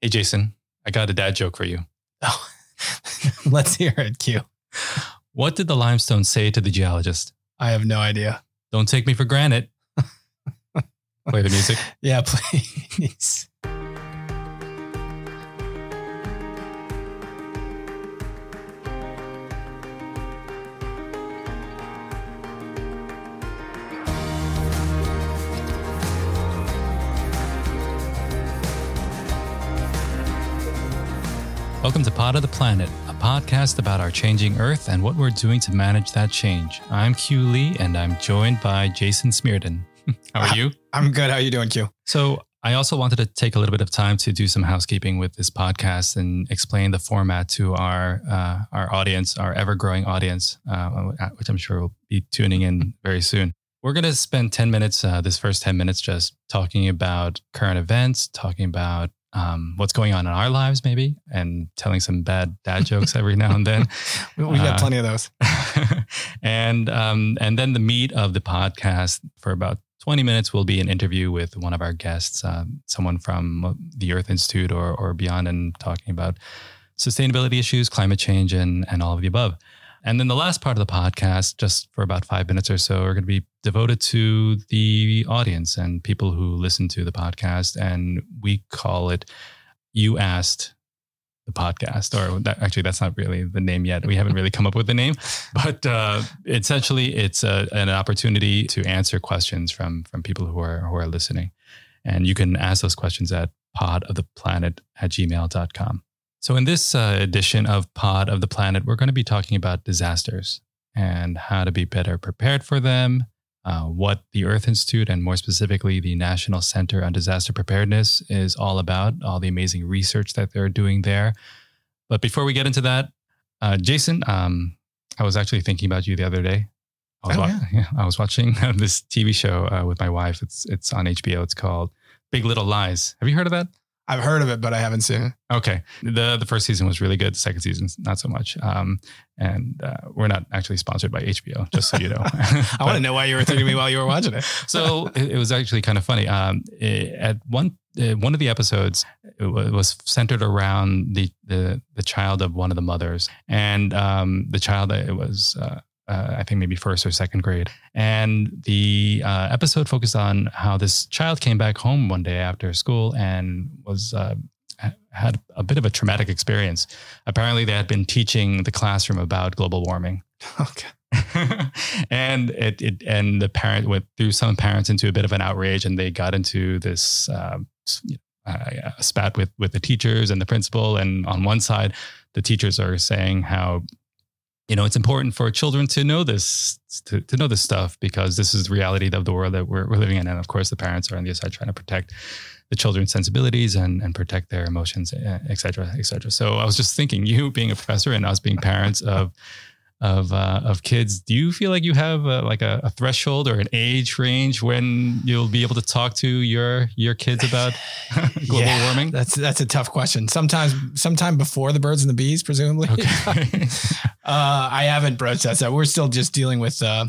Hey, Jason, I got a dad joke for you. Oh, let's hear it, Q. What did the limestone say to the geologist? I have no idea. Don't take me for granted. Play the music. Yeah, please. Welcome to Pod of the Planet, a podcast about our changing Earth and what we're doing to manage that change. I'm Q Lee, and I'm joined by Jason Smerdon. How are you? I'm good. How are you doing, Q? So, I also wanted to take a little bit of time to do some housekeeping with this podcast and explain the format to our uh, our audience, our ever growing audience, uh, which I'm sure will be tuning in very soon. We're going to spend 10 minutes, uh, this first 10 minutes, just talking about current events, talking about um, what's going on in our lives, maybe, and telling some bad dad jokes every now and then. we got Uh, plenty of those. and um, and then the meat of the podcast for about 20 minutes will be an interview with one of our guests, um, someone from the Earth Institute or or beyond, and talking about sustainability issues, climate change, and and all of the above. And then the last part of the podcast, just for about five minutes or so, are going to be devoted to the audience and people who listen to the podcast. And we call it You Asked the Podcast, or that, actually, that's not really the name yet. We haven't really come up with the name, but uh, essentially, it's a, an opportunity to answer questions from, from people who are, who are listening. And you can ask those questions at podoftheplanet at gmail.com. So, in this uh, edition of Pod of the Planet, we're going to be talking about disasters and how to be better prepared for them, uh, what the Earth Institute and more specifically the National Center on Disaster Preparedness is all about, all the amazing research that they're doing there. But before we get into that, uh, Jason, um, I was actually thinking about you the other day. I was, Oh, wa- yeah. I was watching this TV show uh, with my wife. It's it's on HBO. It's called Big Little Lies. Have you heard of that? I've heard of it, but I haven't seen it. Okay. The the first season was really good. The second season, not so much. Um, and uh, we're not actually sponsored by HBO, just so you know. I want to know why you were thinking me while you were watching it. so it, it was actually kind of funny. Um, it- at one uh, one of the episodes, it wa- was centered around the the the child of one of the mothers, and um, the child that it was. Uh, uh, I think maybe first or second grade. And the uh, episode focused on how this child came back home one day after school and was uh, had a bit of a traumatic experience. Apparently, they had been teaching the classroom about global warming. Okay. and it, it and the parent went threw some parents into a bit of an outrage, and they got into this um, s- you know, uh, spat with with the teachers and the principal. And on one side, the teachers are saying how you know it's important for children to know this to, to know this stuff because this is the reality of the world that we're, we're living in, and of course, the parents are on the other side trying to protect the children's sensibilities and, and protect their emotions, eh, et cetera, et cetera. So I was just thinking, you being a professor and us being parents of of uh, of kids, do you feel like you have uh like a, a threshold or an age range when you'll be able to talk to your your kids about global Yeah, warming? That's that's a tough question. Sometimes, sometime before the birds and the bees, presumably. Okay. Uh, I haven't broached that. So we're still just dealing with, uh,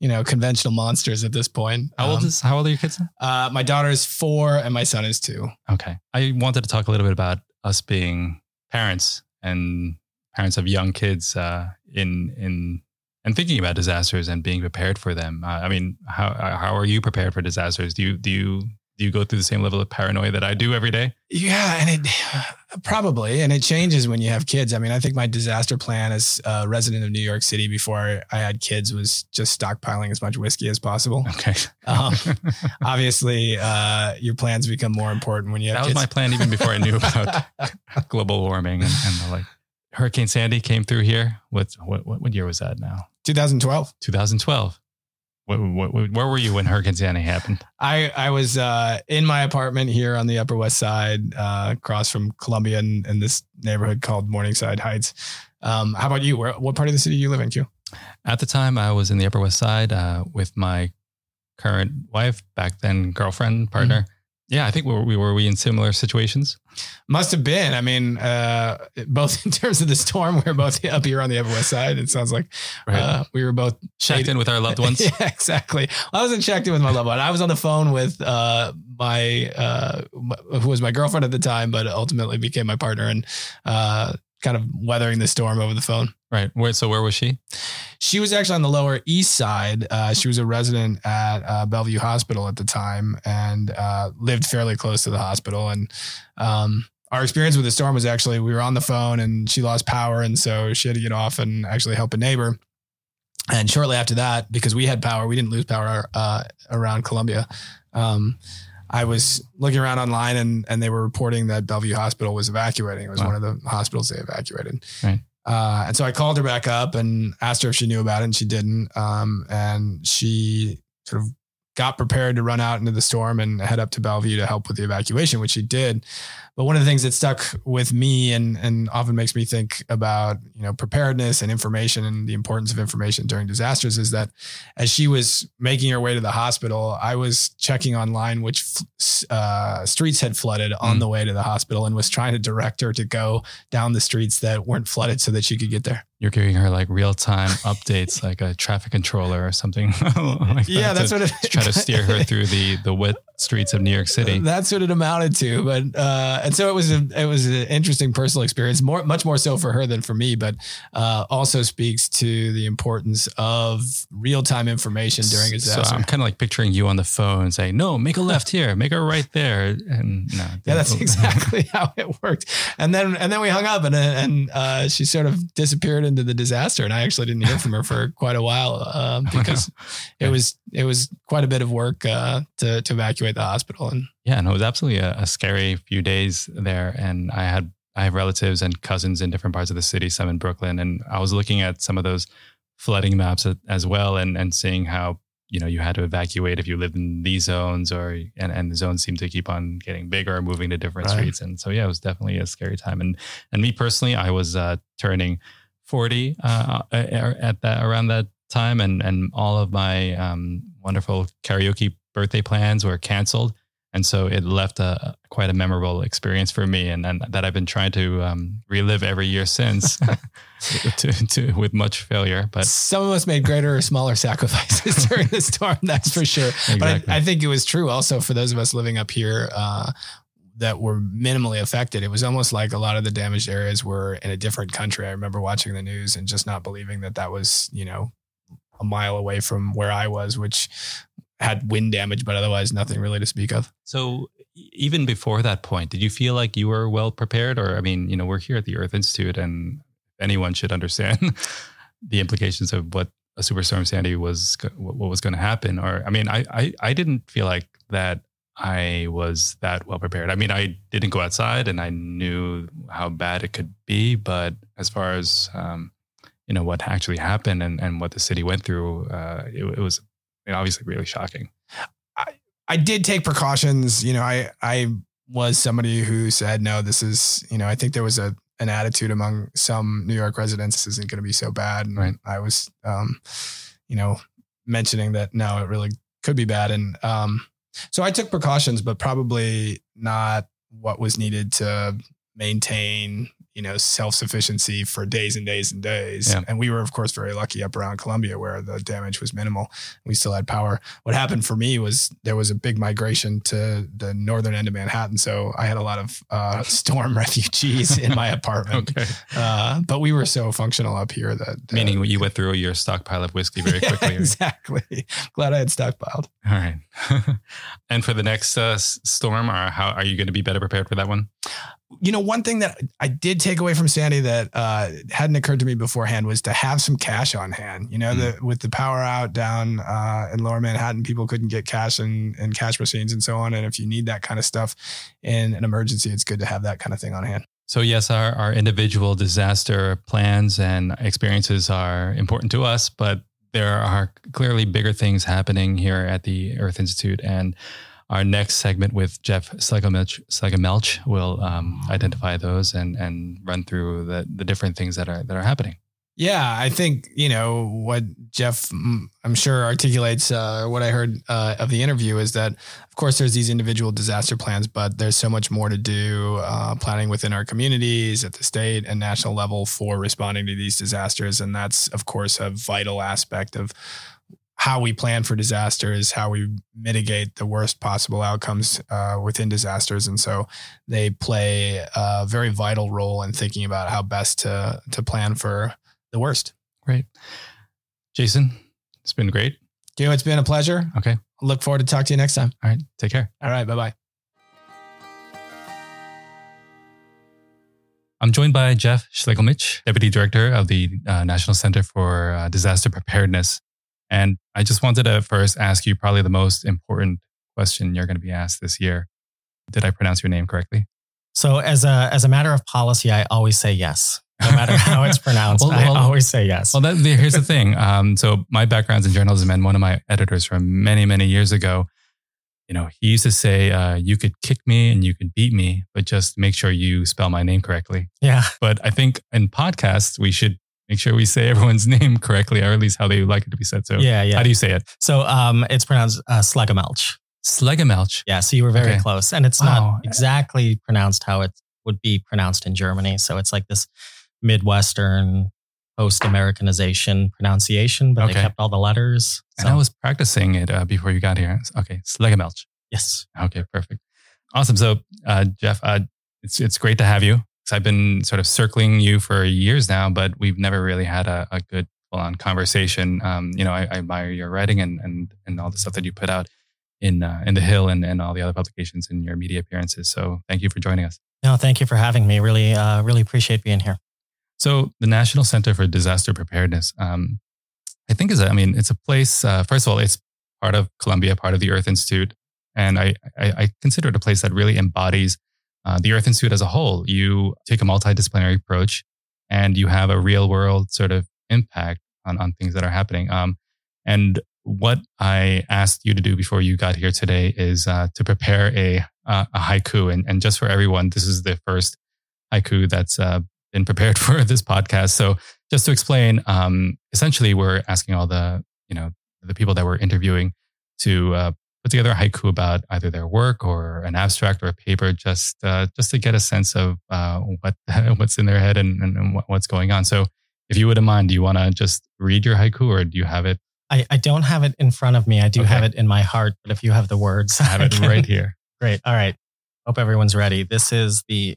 you know, conventional monsters at this point. how old Um, is how old are your kids? uh, my daughter is four and my son is two. Okay. I wanted to talk a little bit about us being parents and parents of young kids uh, in in and thinking about disasters and being prepared for them. Uh, I mean, how how are you prepared for disasters? Do you do you do you go through the same level of paranoia that I do every day? Yeah, and it probably and it changes when you have kids. I mean, I think my disaster plan as a resident of New York City before I had kids was just stockpiling as much whiskey as possible. Okay. Um, obviously, uh, your plans become more important when you have that was kids. my plan even before I knew about global warming and, and the like. Hurricane Sandy came through here. What what what, year was that now? 2012. 2012. What, what, what, where were you when Hurricane Sandy happened? I I was uh, in my apartment here on the Upper West Side, uh, across from Columbia, in, in this neighborhood called Morningside Heights. Um, how about you? Where, what part of the city do you live in, Q? At the time, I was in the Upper West Side uh, with my current wife, back then girlfriend, partner. Yeah, I think we were, we were we in similar situations. Must have been. I mean, uh, both in terms of the storm, we were both up here on the Upper West Side. It sounds like Right. uh, we were both Checked in with our loved ones. yeah, exactly. I wasn't checked in with my loved one. I was on the phone with uh, my uh, m- who was my girlfriend at the time, but ultimately became my partner, and uh, kind of weathering the storm over the phone. Right. Where, so where was she? She was actually on the Lower East Side. Uh, she was a resident at uh, Bellevue Hospital at the time and uh, lived fairly close to the hospital. And um, our experience with the storm was actually we were on the phone and she lost power, and so she had to get off and actually help a neighbor. And shortly after that, because we had power, we didn't lose power uh, around Columbia. Um, I was looking around online and and they were reporting that Bellevue Hospital was evacuating. It was Wow. one of the hospitals they evacuated. Right. Uh, and so I called her back up and asked her if she knew about it, and she didn't. Um, and she sort of got prepared to run out into the storm and head up to Bellevue to help with the evacuation, which she did. But one of the things that stuck with me and and often makes me think about you know preparedness and information and the importance of information during disasters is that as she was making her way to the hospital, I was checking online which uh, streets had flooded on Mm. the way to the hospital and was trying to direct her to go down the streets that weren't flooded so that she could get there. You're giving her like real time updates, like a traffic controller or something. like yeah, that that's to, what it is. to try to steer her through the the wet streets of New York City. That's what it amounted to. But uh, and so it was a it was an interesting personal experience, more much more so for her than for me, but uh, also speaks to the importance of real time information during a So disaster. I'm kind of like picturing you on the phone saying, "No, make a left here, make a right there," and no, yeah, that's exactly how it worked. And then and then we hung up, and and uh, she sort of disappeared into the disaster. And I actually didn't hear from her for quite a while um, because it was it was quite a bit of work uh, to to evacuate the hospital. And Yeah, and it was absolutely a, a scary few days there. And I had I have relatives and cousins in different parts of the city, some in Brooklyn, and I was looking at some of those flooding maps as well, and and seeing how you know you had to evacuate if you lived in these zones, or and and the zones seem to keep on getting bigger, moving to different Right. streets, and so yeah, it was definitely a scary time. And and me personally, I was uh, turning forty uh, at that around that time, and and all of my um, wonderful karaoke birthday plans were canceled and so it left a quite a memorable experience for me and, and that i've been trying to um, relive every year since to, to, with much failure but some of us made greater or smaller sacrifices during the storm, that's for sure. exactly. But I, I think it was true also for those of us living up here uh, that were minimally affected. It was almost like a lot of the damaged areas were in a different country. I remember watching the news and just not believing that that was, you know, a mile away from where I was, which had wind damage, but otherwise nothing really to speak of. so even before that point did you feel like you were well prepared? Or i mean you know we're here at the earth institute and anyone should understand the implications of what a superstorm sandy was what was going to happen. Or i mean I, I i didn't feel like that i was that well prepared. I mean i didn't go outside and i knew how bad it could be but as far as um you know what actually happened and, and what the city went through uh it, it was mean, obviously really shocking I did take precautions. You know, I I was somebody who said, no, this is, you know, I think there was a an attitude among some New York residents, this isn't going to be so bad. And Right. I was, um, you know, mentioning that no, it really could be bad. And um, so I took precautions, but probably not what was needed to maintain, you know, self sufficiency for days and days and days. Yeah. And we were, of course, very lucky up around Columbia where the damage was minimal. We still had power. What happened for me was there was a big migration to the northern end of Manhattan. So I had a lot of uh, storm refugees in my apartment. okay Uh, but we were so functional up here that. uh, Meaning you went through your stockpile of whiskey very quickly. exactly. Glad I had stockpiled. All right. and for the next uh, storm, or how are you going to be better prepared for that one? You know, one thing that I did take away from Sandy that uh, hadn't occurred to me beforehand was to have some cash on hand. You know, the, with the power out down uh, in lower Manhattan, people couldn't get cash and, and cash machines and so on. And if you need that kind of stuff in an emergency, it's good to have that kind of thing on hand. So yes, our, our individual disaster plans and experiences are important to us, but there are clearly bigger things happening here at the Earth Institute. And our next segment with Jeff Schlegelmilch will um, identify those and, and run through the, the different things that are, that are happening. Yeah, I think you know what Jeff, mm, I'm sure articulates. Uh, what I heard uh, of the interview is that, of course, there's these individual disaster plans, but there's so much more to do uh, planning within our communities at the state and national level for responding to these disasters, and that's of course a vital aspect of how we plan for disaster is how we mitigate the worst possible outcomes uh, within disasters, and so they play a very vital role in thinking about how best to to plan for the worst. Great. Jason, it's been great. Gio, it's been a pleasure. Okay. Look forward to talk to you next time. All right. Take care. All right. Bye bye. I'm joined by Jeff Schlegelmilch, Deputy Director of the uh, National Center for uh, Disaster Preparedness. And I just wanted to first ask you probably the most important question you're going to be asked this year. Did I pronounce your name correctly? So, as a as a matter of policy, I always say yes no matter how it's pronounced. well, well, I always say yes. Well, that, here's the thing. Um, so my background's in journalism, and one of my editors from many, many years ago, you know, he used to say, uh, "You could kick me and you could beat me, but just make sure you spell my name correctly." Yeah. But I think in podcasts we should make sure we say everyone's name correctly, or at least how they like it to be said. So, yeah, yeah. How do you say it? So, um, it's pronounced uh, Schlegelmilch. Schlegelmilch. Yeah. So you were very okay. close, and it's wow. not exactly pronounced how it would be pronounced in Germany. So it's like this Midwestern post Americanization pronunciation, but okay. they kept all the letters. So. And I was practicing it uh, before you got here. Okay, Schlegelmilch. Yes. Okay, perfect. Awesome. So, uh, Jeff, uh, it's it's great to have you. I've been sort of circling you for years now, but we've never really had a, a good full-on conversation. Um, you know, I, I, admire your writing and and and all the stuff that you put out in uh, in the Hill and, and all the other publications and your media appearances. So, thank you for joining us. No, thank you for having me. Really, uh, really appreciate being here. So the National Center for Disaster Preparedness, um, I think is, a, I mean, it's a place. Uh, first of all, it's part of Columbia, part of the Earth Institute, and I, I, I consider it a place that really embodies uh, the Earth Institute as a whole. You take a multidisciplinary approach, and you have a real world sort of impact on on things that are happening. Um, and what I asked you to do before you got here today is uh, to prepare a uh, a haiku, and and just for everyone, this is the first haiku that's uh, been prepared for this podcast. So just to explain, um, essentially, we're asking all the you know the people that we're interviewing to uh, put together a haiku about either their work or an abstract or a paper, just uh, just to get a sense of uh, what what's in their head and, and, what's going on. So, if you wouldn't mind, do you want to just read your haiku, or do you have it? I, I don't have it in front of me. I do okay. have it in my heart, but if you have the words, I have it right here. Great. All right. Hope everyone's ready. This is the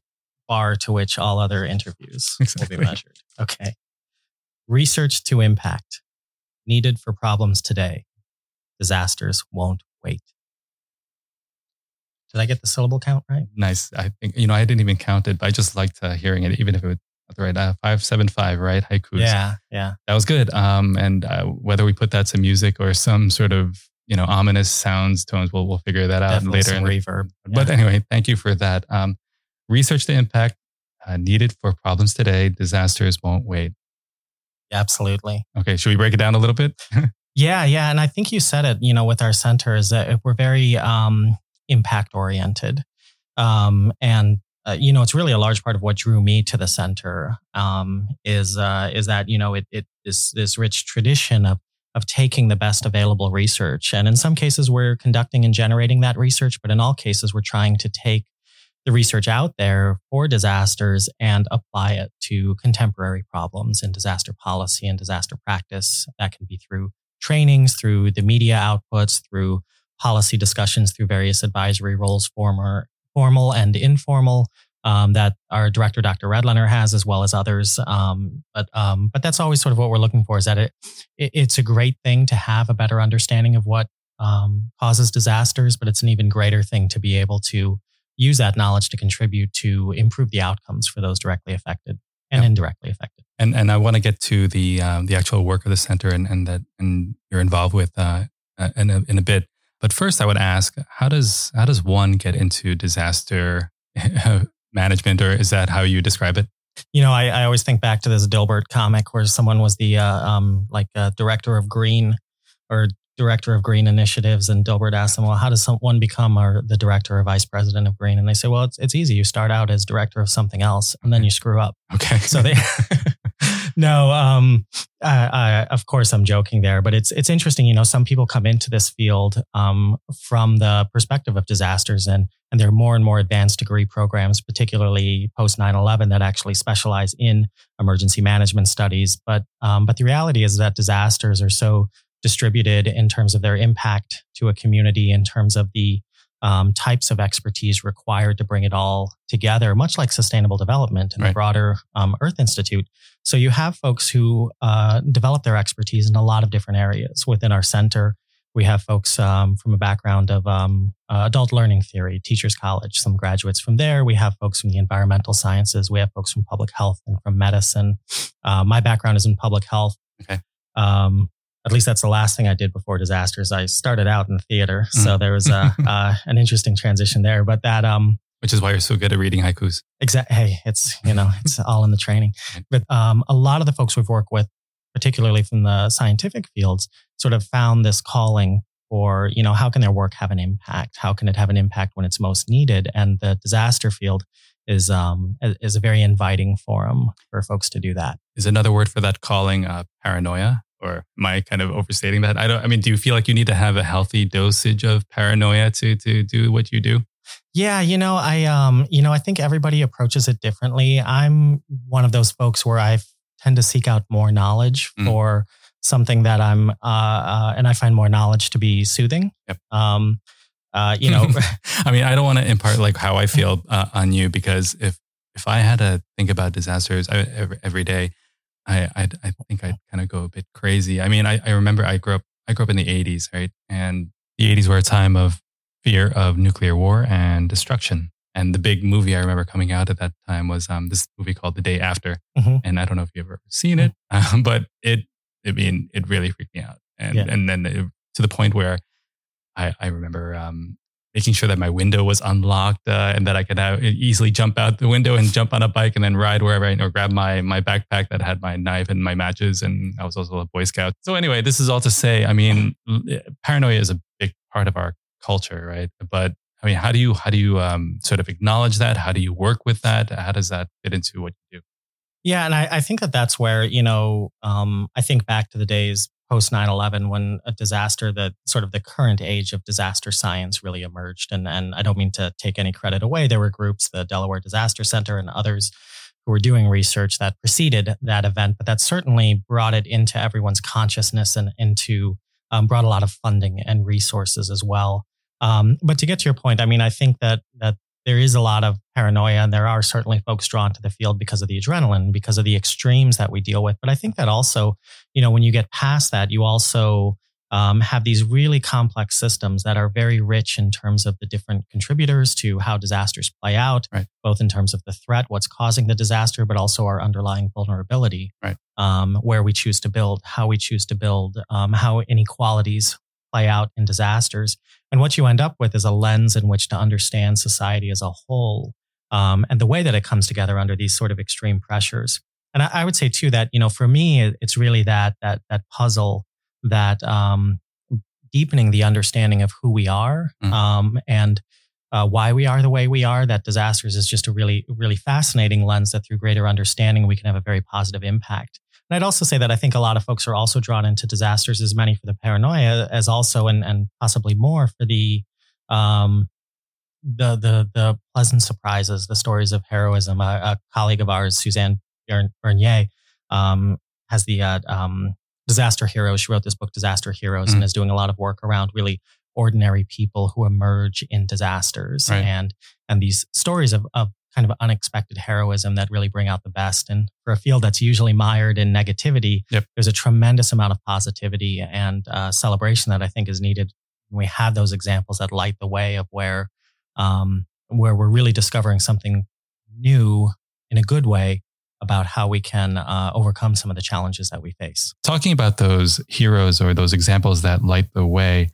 bar to which all other interviews exactly. will be measured. Okay. Research to impact needed for problems today. Disasters won't wait. Did I get the syllable count right? Nice. I think, you know, I didn't even count it, but I just liked uh, hearing it, even if it was the right. Uh, 575, right? Haikus. Yeah. Yeah. That was good. Um, and uh, whether we put that to music or some sort of, you know, ominous sounds, tones, we'll, we'll figure that out Definitely later. in reverb. Yeah. But anyway, thank you for that. Um, research the impact uh, needed for problems today. Disasters won't wait. Absolutely. Okay. Should we break it down a little bit? yeah. Yeah. And I think you said it, you know, with our center is that we're very um, impact oriented. Um, and uh, you know, it's really a large part of what drew me to the center um, is uh, is that you know it, it is this rich tradition of of taking the best available research, and in some cases we're conducting and generating that research, but in all cases we're trying to take the research out there for disasters and apply it to contemporary problems in disaster policy and disaster practice. That can be through trainings, through the media outputs, through policy discussions, through various advisory roles, former, formal and informal, um, that our director, Dr. Redlener, has, as well as others. Um, but um, but that's always sort of what we're looking for. Is that it, it it's a great thing to have a better understanding of what um, causes disasters, but it's an even greater thing to be able to use that knowledge to contribute to improve the outcomes for those directly affected and yep. indirectly affected. And and I want to get to the um, the actual work of the center and and that and you're involved with uh, uh, in a, in a bit. But first, I would ask how does how does one get into disaster management, or is that how you describe it? You know, I, I always think back to this Dilbert comic where someone was the uh, um, like uh, director of green or director of green initiatives and Dilbert asked them, well, how does someone become our, the director or vice president of green? And they say, well, it's, it's easy. You start out as director of something else and then you screw up. Okay. So they, no, um, of course I'm joking there, but it's it's interesting. You know, some people come into this field um, from the perspective of disasters, and and there are more and more advanced degree programs, particularly post 9/11, that actually specialize in emergency management studies. But um, but the reality is that disasters are so distributed in terms of their impact to a community, in terms of the um, types of expertise required to bring it all together, much like sustainable development and right. the broader um, Earth Institute. So you have folks who uh, develop their expertise in a lot of different areas within our center. We have folks um, from a background of um, uh, adult learning theory, teachers college, some graduates from there. We have folks from the environmental sciences. We have folks from public health and from medicine. Uh, my background is in public health. Okay. Um, at least that's the last thing I did before disasters. I started out in theater, so mm. there was a, uh, an interesting transition there. But that, um, which is why you're so good at reading haikus. Exactly. Hey, it's you know it's all in the training. But um, a lot of the folks we've worked with, particularly from the scientific fields, sort of found this calling for you know how can their work have an impact? How can it have an impact when it's most needed? And the disaster field is um is a very inviting forum for folks to do that. Is another word for that calling uh, paranoia? or am I kind of overstating that? I don't. I mean, do you feel like you need to have a healthy dosage of paranoia to to do what you do? Yeah, you know, I um, you know, I think everybody approaches it differently. I'm one of those folks where I tend to seek out more knowledge mm. for something that I'm, uh, uh, and I find more knowledge to be soothing. Yep. Um, uh, you know, I mean, I don't want to impart like how I feel uh, on you because if if I had to think about disasters every, every day, I, I, I think I'd kind of go a bit crazy. I mean, I, I remember I grew up, I grew up in the 80s, right? And the 80s were a time of fear of nuclear war and destruction. And the big movie I remember coming out at that time was um, this movie called The Day After. Mm-hmm. And I don't know if you've ever seen it, um, but it, I mean, it really freaked me out. And, yeah. and then it, to the point where I, I remember um, making sure that my window was unlocked uh, and that I could have, easily jump out the window and jump on a bike and then ride wherever I or grab my my backpack that had my knife and my matches and I was also a Boy Scout. So anyway, this is all to say, I mean, paranoia is a big part of our culture, right? But I mean, how do you how do you um, sort of acknowledge that? How do you work with that? How does that fit into what you do? Yeah, and I, I think that that's where you know um, I think back to the days post 9-11 when a disaster that sort of the current age of disaster science really emerged and, and i don't mean to take any credit away there were groups the delaware disaster center and others who were doing research that preceded that event but that certainly brought it into everyone's consciousness and into um, brought a lot of funding and resources as well. Um, but to get to your point i mean i think that that there is a lot of paranoia and there are certainly folks drawn to the field because of the adrenaline because of the extremes that we deal with. But i think that also you know when you get past that you also um, have these really complex systems that are very rich in terms of the different contributors to how disasters play out right. both in terms of the threat what's causing the disaster but also our underlying vulnerability right. um, where we choose to build how we choose to build um, how inequalities play out in disasters. And what you end up with is a lens in which to understand society as a whole um, and the way that it comes together under these sort of extreme pressures. And I, I, would say too that you know for me it's really that that that puzzle that um, deepening the understanding of who we are mm. um, and uh, why we are the way we are. That disasters is just a really really fascinating lens that through greater understanding we can have a very positive impact. And I'd also say that I think a lot of folks are also drawn into disasters as many for the paranoia as also and, and possibly more for the um, the the the pleasant surprises, the stories of heroism. A, a colleague of ours, Suzanne Bernier, um, has the uh, um, disaster heroes. She wrote this book, Disaster Heroes, mm. and is doing a lot of work around really ordinary people who emerge in disasters right. and and these stories of, of kind of unexpected heroism that really bring out the best. And for a field that's usually mired in negativity, yep. there's a tremendous amount of positivity and uh, celebration that I think is needed. And we have those examples that light the way of where um, where we're really discovering something new in a good way about how we can uh, overcome some of the challenges that we face. Talking about those heroes or those examples that light the way,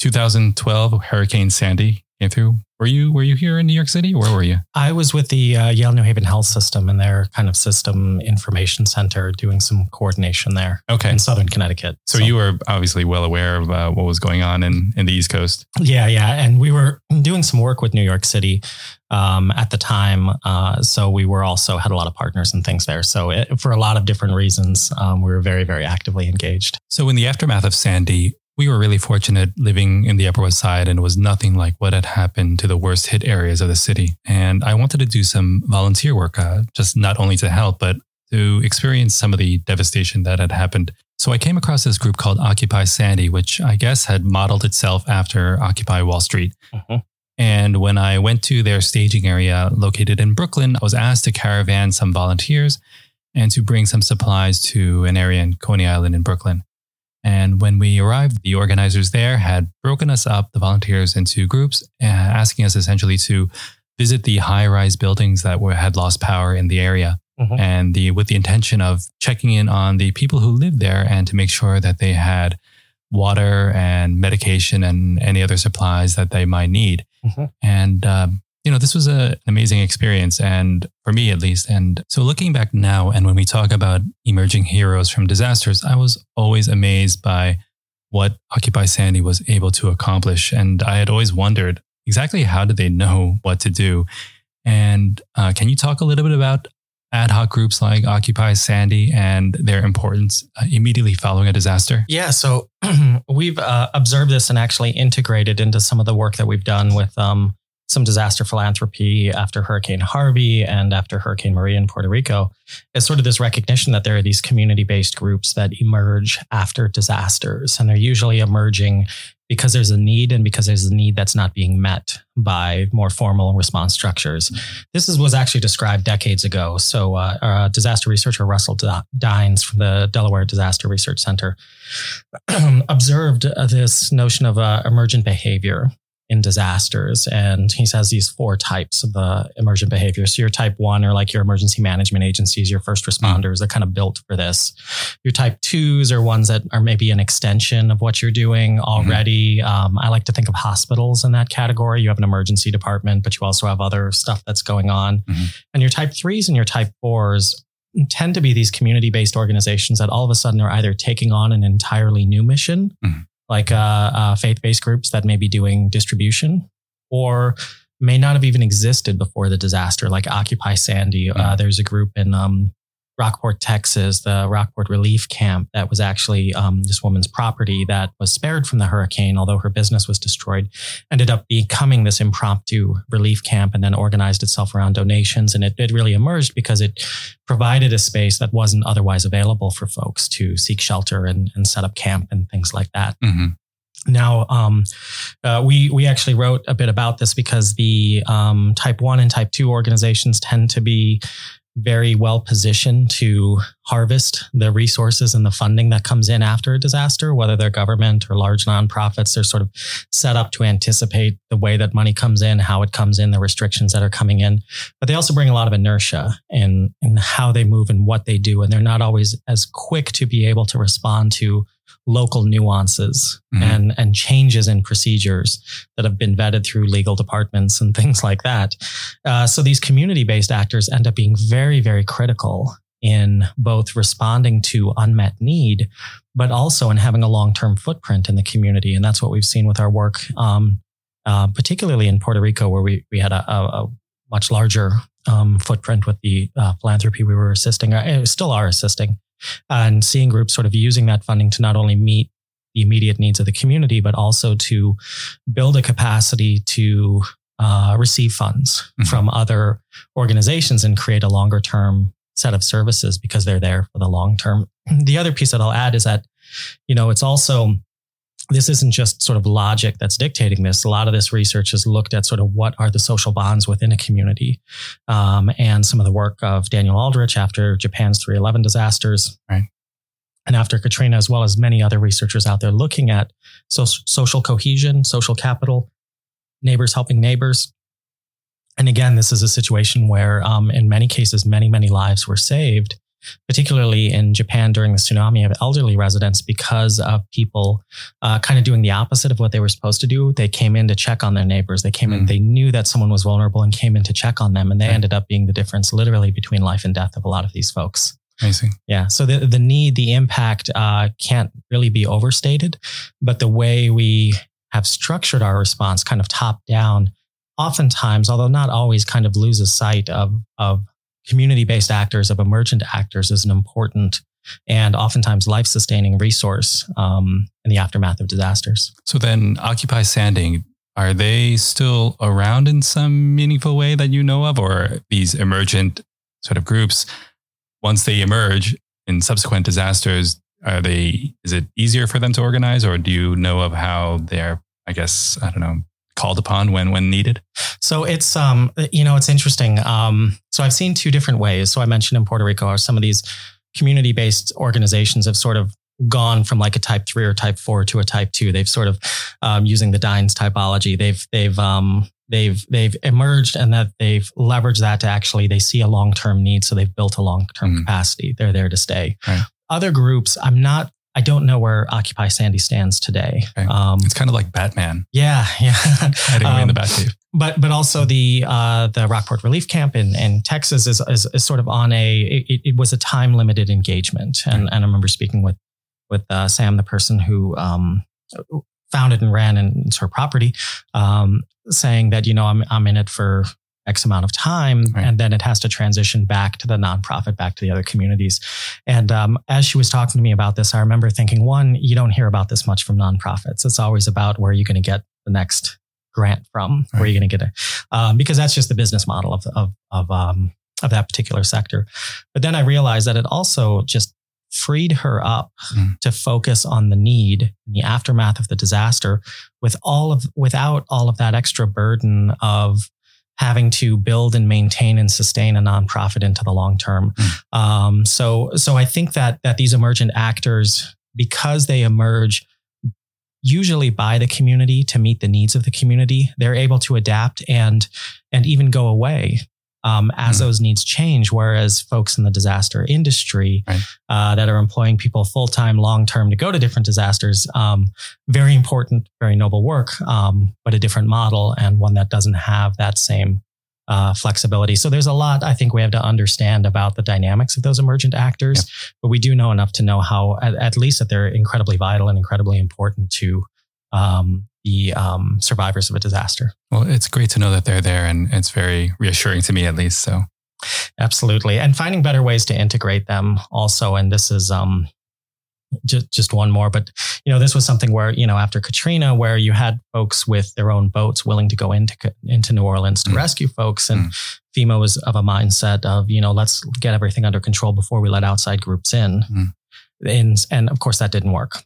2012 Hurricane Sandy came through. Were you were you here in New York City? Where were you? I was with the uh, Yale New Haven Health System and their kind of system information center, doing some coordination there Okay. in Southern Connecticut. So, you were obviously well aware of uh, what was going on in, in the East Coast. Yeah, yeah, and we were doing some work with New York City um, at the time. Uh, so we were also had a lot of partners and things there. So it, for a lot of different reasons, um, we were very, very actively engaged. So in the aftermath of Sandy, we were really fortunate living in the Upper West Side, and it was nothing like what had happened to the worst hit areas of the city. And I wanted to do some volunteer work, uh, just not only to help, but to experience some of the devastation that had happened. So I came across this group called Occupy Sandy, which I guess had modeled itself after Occupy Wall Street. Mhm. And when I went to their staging area located in Brooklyn, I was asked to caravan some volunteers and to bring some supplies to an area in Coney Island in Brooklyn. And when we arrived, the organizers there had broken us up, the volunteers, into groups, uh, asking us essentially to visit the high-rise buildings that were had lost power in the area, Mhm. and the with the intention of checking in on the people who lived there and to make sure that they had water and medication and any other supplies that they might need. Mhm. And um, you know, this was a, an amazing experience, and for me at least. And so, looking back now, and when we talk about emerging heroes from disasters, I was always amazed by what Occupy Sandy was able to accomplish, and I had always wondered exactly how did they know what to do. And uh, can you talk a little bit about ad hoc groups like Occupy Sandy and their importance uh, immediately following a disaster? Yeah, so we've uh, observed this and actually integrated into some of the work that we've done with um, some disaster philanthropy after Hurricane Harvey and after Hurricane Maria in Puerto Rico. Is sort of this recognition that there are these community based groups that emerge after disasters, and they're usually emerging because there's a need and because there's a need that's not being met by more formal response structures. This is, was actually described decades ago. So, uh, uh, disaster researcher Russell Dynes from the Delaware Disaster Research Center observed uh, this notion of uh, emergent behavior in disasters. And he says these four types of the emergent behavior. So your type one are like your emergency management agencies, your first responders, they're kind of built for this. Your type twos are ones that are maybe an extension of what you're doing already. Um, I like to think of hospitals in that category. You have an emergency department, but you also have other stuff that's going on. Mhm. And your type threes and your type fours tend to be these community based organizations that all of a sudden are either taking on an entirely new mission, Mhm. Like uh, uh, faith based groups that may be doing distribution, or may not have even existed before the disaster, like Occupy Sandy. Uh, there's a group in um, Rockport, Texas, the Rockport Relief Camp, that was actually um, this woman's property that was spared from the hurricane, although her business was destroyed. Ended up becoming this impromptu relief camp and then organized itself around donations. And it, it really emerged because it provided a space that wasn't otherwise available for folks to seek shelter and, and set up camp and things like that. Mm-hmm. Now, um, uh, we we actually wrote a bit about this because the um, Type One and Type Two organizations tend to be very well positioned to harvest the resources and the funding that comes in after a disaster, whether they're government or large nonprofits. They're sort of set up to anticipate the way that money comes in, how it comes in, the restrictions that are coming in. But they also bring a lot of inertia in in how they move and what they do, and they're not always as quick to be able to respond to local nuances Mhm. and and changes in procedures that have been vetted through legal departments and things like that. Uh, so these community based actors end up being very very critical in both responding to unmet need, but also in having a long term footprint in the community, and that's what we've seen with our work, um, uh, particularly in Puerto Rico, where we we had a, a, a much larger um, footprint with the uh, philanthropy we were assisting, uh, still are assisting and seeing groups sort of using that funding to not only meet the immediate needs of the community, but also to build a capacity to uh, receive funds Mhm. from other organizations and create a longer term set of services because they're there for the long term. The other piece that I'll add is that, you know, it's also this isn't just sort of logic that's dictating this. A lot of this research has looked at sort of what are the social bonds within a community, um, and some of the work of Daniel Aldrich after Japan's 311 disasters, Right. and after Katrina, as well as many other researchers out there looking at so- social cohesion, social capital, neighbors helping neighbors. And again, this is a situation where, um, in many cases, many many lives were saved particularly in Japan during the tsunami of elderly residents because of people uh, kind of doing the opposite of what they were supposed to do. They came in to check on their neighbors. They came mm. in, they knew that someone was vulnerable and came in to check on them. And they right. ended up being the difference literally between life and death of a lot of these folks. Amazing. Yeah. So the, the need, the impact uh, can't really be overstated, but the way we have structured our response kind of top down, oftentimes, although not always, kind of loses sight of, of community based actors, of emergent actors is an important and oftentimes life sustaining resource um, in the aftermath of disasters. So then, Occupy Sandy, are they still around in some meaningful way that you know of, or these emergent sort of groups? Once they emerge in subsequent disasters, are they? Is it easier for them to organize, or do you know of how they're? I guess I don't know called upon when when needed? So it's um you know it's interesting. Um, so I've seen two different ways. So I mentioned in Puerto Rico are some of these community based organizations have sort of gone from like a type three or type four to a type two. They've sort of um, using the Dynes typology. They've they've um, they've they've emerged and that they've leveraged that to actually they see a long term need, so they've built a long term mm. capacity. They're there to stay. Right. Other groups, I'm not I don't know where Occupy Sandy stands today. Okay. Um, it's kind of like Batman. Yeah, yeah. Hiding um, in the Batcave. But but also the uh, the Rockport Relief Camp in, in Texas is, is, is sort of on a it, it, was a time limited engagement, and and I remember speaking with with uh, Sam, the person who um, founded and ran and it's her property, um, saying that you know I'm I'm in it for X amount of time. Right. And then it has to transition back to the nonprofit, back to the other communities. And um, as she was talking to me about this, I remember thinking, one, you don't hear about this much from nonprofits. It's always about where are you going to get the next grant from? Right. Where are you going to get it? Um, because that's just the business model of, of, of, um, of that particular sector. But then I realized that it also just freed her up mm. to focus on the need in the aftermath of the disaster with all of without all of that extra burden of having to build and maintain and sustain a nonprofit into the long term. Mm. Um, so, so I think that that these emergent actors, because they emerge usually by the community to meet the needs of the community, they're able to adapt and and even go away um, as mm those needs change. Whereas folks in the disaster industry right. uh, that are employing people full time, long term to go to different disasters, um, very important, very noble work, um, but a different model and one that doesn't have that same uh, flexibility. So there's a lot I think we have to understand about the dynamics of those emergent actors, yep. but we do know enough to know how, at, at, least, that they're incredibly vital and incredibly important to um, the um, survivors of a disaster. Well, it's great to know that they're there, and it's very reassuring to me, at least. So, absolutely, and finding better ways to integrate them also. And this is um, just just one more, but you know, this was something where you know after Katrina, where you had folks with their own boats willing to go into into New Orleans to mm. rescue folks, and mm. FEMA was of a mindset of you know let's get everything under control before we let outside groups in. Mm. And, and of course that didn't work.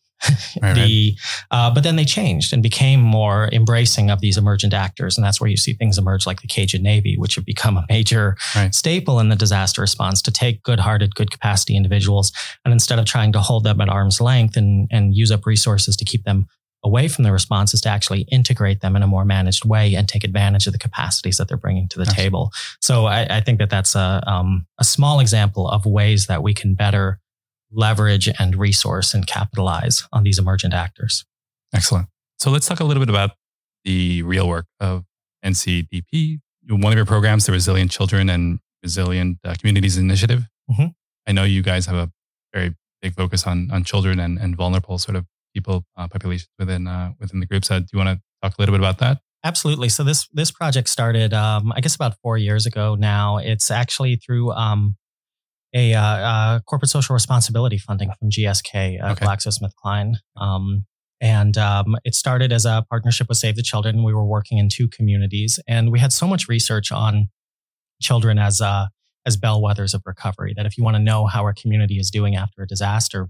Right, the uh, but then they changed and became more embracing of these emergent actors, and that's where you see things emerge like the Cajun Navy, which have become a major right. staple in the disaster response to take good-hearted, good capacity individuals, and instead of trying to hold them at arm's length and and use up resources to keep them away from the responses to actually integrate them in a more managed way and take advantage of the capacities that they're bringing to the Absolutely. table. So I, I, think that that's a, um, a small example of ways that we can better leverage and resource and capitalize on these emergent actors. Excellent. So let's talk a little bit about the real work of NCDP. One of your programs, the Resilient Children and Resilient uh, Communities Initiative. Mm-hmm. I know you guys have a very big focus on on children and, and vulnerable sort of people uh, populations within uh, within the group. So do you want to talk a little bit about that? Absolutely. So this this project started, um, I guess, about four years ago. Now it's actually through um, a uh, uh, corporate social responsibility funding from GSK, uh, okay. GlaxoSmithKline. Um, and um, it started as a partnership with Save the Children. We were working in two communities, and we had so much research on children as uh, as bellwethers of recovery that if you want to know how our community is doing after a disaster,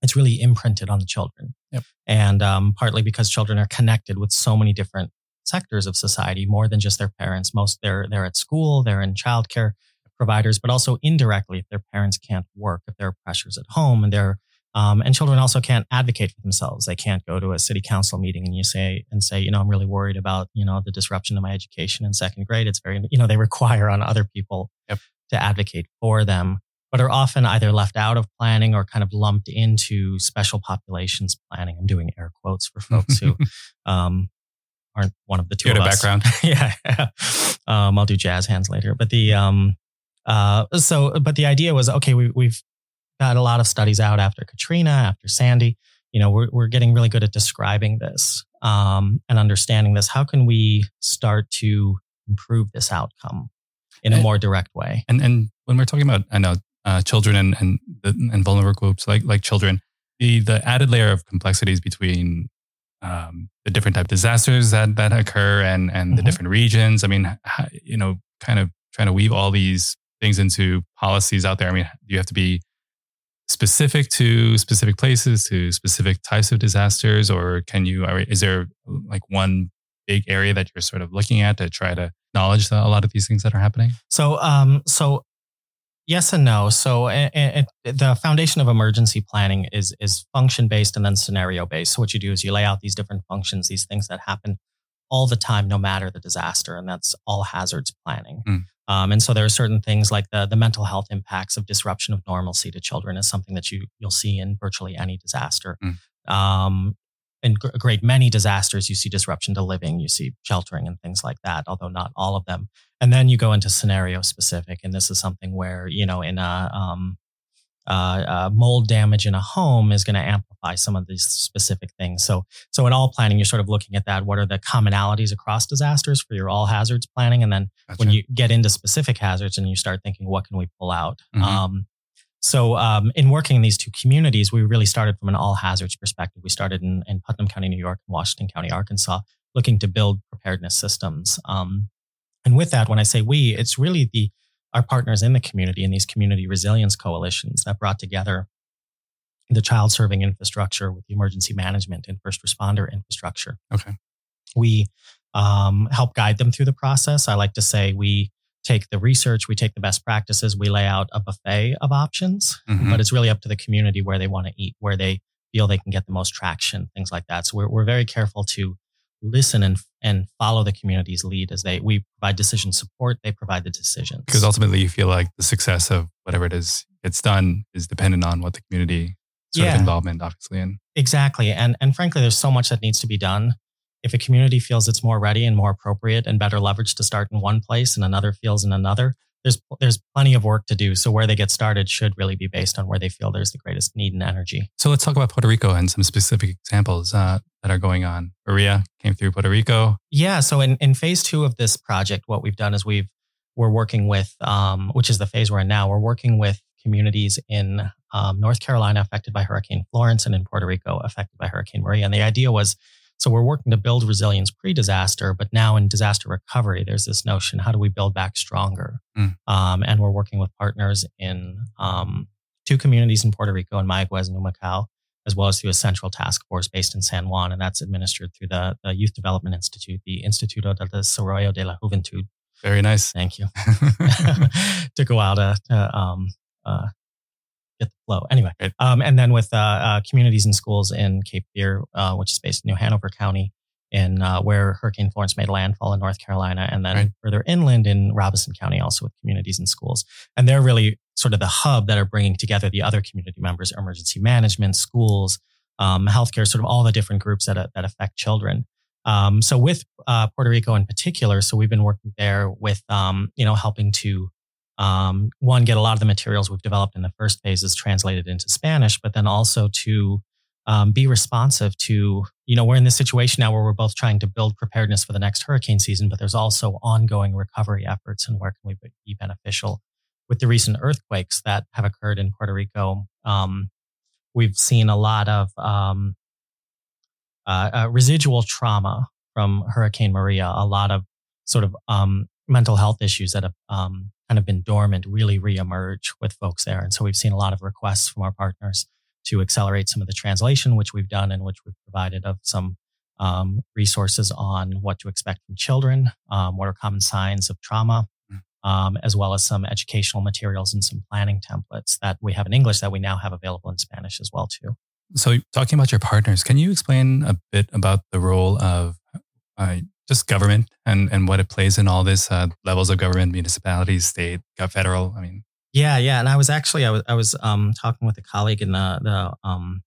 it's really imprinted on the children. Yep. And um, partly because children are connected with so many different sectors of society, more than just their parents. Most they're they're at school, they're in childcare providers, but also indirectly if their parents can't work, if there are pressures at home and they're um, and children also can't advocate for themselves. They can't go to a city council meeting and you say and say, you know, I'm really worried about you know the disruption of my education in second grade. It's very you know they require on other people yep. to advocate for them. but are often either left out of planning or kind of lumped into special populations planning. I'm doing air quotes for folks who um, aren't one of the two of background. yeah. Um, I'll do jazz hands later. But the um, uh, so but the idea was okay. We we've got a lot of studies out after Katrina, after Sandy. You know, we're we're getting really good at describing this um, and understanding this. How can we start to improve this outcome in a more direct way? And and when we're talking about, I know uh, children and and and vulnerable groups like like children, the the added layer of complexities between um, the different type of disasters that that occur and and the Mhm. different regions. I mean, you know, kind of trying to weave all these things into policies out there. I mean, do you have to be specific to specific places, to specific types of disasters, or can you? Is there like one big area that you're sort of looking at to try to acknowledge the, a lot of these things that are happening? So, um, so yes and no. So, eh, eh, the foundation of emergency planning is is function based and then scenario based. So, what you do is you lay out these different functions, these things that happen all the time, no matter the disaster, and that's all hazards planning. Mm. Um, and so, there are certain things like the the mental health impacts of disruption of normalcy to children is something that you you'll see in virtually any disaster. Mm. Um, in a great many disasters, you see disruption to living, you see sheltering and things like that, although not all of them. And then you go into scenario specific. And this is something where, you know, in a, um, uh, uh, mold damage in a home is going to amplify some of these specific things. So, so in all planning, you're sort of looking at that. What are the commonalities across disasters for your all hazards planning? And then when you get into specific hazards and you start thinking, what can we pull out? Mhm. Um, so, um, in working in these two communities, we really started from an all hazards perspective. We started in, in Putnam County, New York, and Washington County, Arkansas, looking to build preparedness systems. Um, and with that, when I say we, it's really the our partners in the community in these community resilience coalitions that brought together the child serving infrastructure with the emergency management and first responder infrastructure. Okay. We um, help guide them through the process. I like to say we take the research, we take the best practices, we lay out a buffet of options, Mhm. but it's really up to the community where they want to eat, where they feel they can get the most traction, things like that. So we're, we're very careful to listen and and follow the community's lead as they we provide decision support, they provide the decisions. because ultimately you feel like the success of whatever it is it's done is dependent on what the community sort Yeah. of involvement obviously in Exactly. And and frankly, there's so much that needs to be done. If a community feels it's more ready and more appropriate and better leverage to start in one place and another feels in another, there's there's plenty of work to do. So where they get started should really be based on where they feel there's the greatest need and energy. so let's talk about puerto rico and some specific examples uh, that are going on maria came through puerto rico Yeah. So in, in phase two of this project, what we've done is we've we're working with, um, which is the phase we're in now. We're working with communities in um, North Carolina affected by Hurricane Florence and in Puerto Rico affected by Hurricane Maria. And the idea was, so we're working to build resilience pre-disaster, but now in disaster recovery, there's this notion: how do we build back stronger? Mm. Um, and we're working with partners in um, two communities in Puerto Rico, in Mayaguez and Humacao, as well as through a central task force based in San Juan, and that's administered through the, the Youth Development Institute, the Instituto del Desarrollo de la Juventud. very nice Thank you. Took a while to, to um, uh, get the flow. Anyway, Right. um, and then with uh, uh, communities and schools in Cape Fear, uh, which is based in New Hanover County, in uh, where Hurricane Florence made landfall in North Carolina, and then Right. further inland in Robeson County, also with communities and schools. And they're really sort of the hub that are bringing together the other community members, emergency management, schools, um, healthcare, sort of all the different groups that, that affect children. Um, so with uh, Puerto Rico in particular, so we've been working there with, um, you know, helping to um, one get a lot of the materials we've developed in the first phases translated into Spanish, but then also to um, be responsive to, you know, we're in this situation now where we're both trying to build preparedness for the next hurricane season, but there's also ongoing recovery efforts and where can we be beneficial with the recent earthquakes that have occurred in Puerto Rico. Um, we've seen a lot of um, uh, uh, residual trauma from Hurricane Maria, a lot of sort of um, mental health issues that have um, kind of been dormant really reemerge with folks there. And so we've seen a lot of requests from our partners to accelerate some of the translation, which we've done and which we've provided of some um, resources on what to expect from children, um, what are common signs of trauma, um, as well as some educational materials and some planning templates that we have in English that we now have available in Spanish as well too. so talking about your partners can you explain a bit about the role of uh, just government and, and what it plays in all this uh, levels of government municipalities state federal i mean Yeah, yeah. And I was actually I was I was um, talking with a colleague in the the um,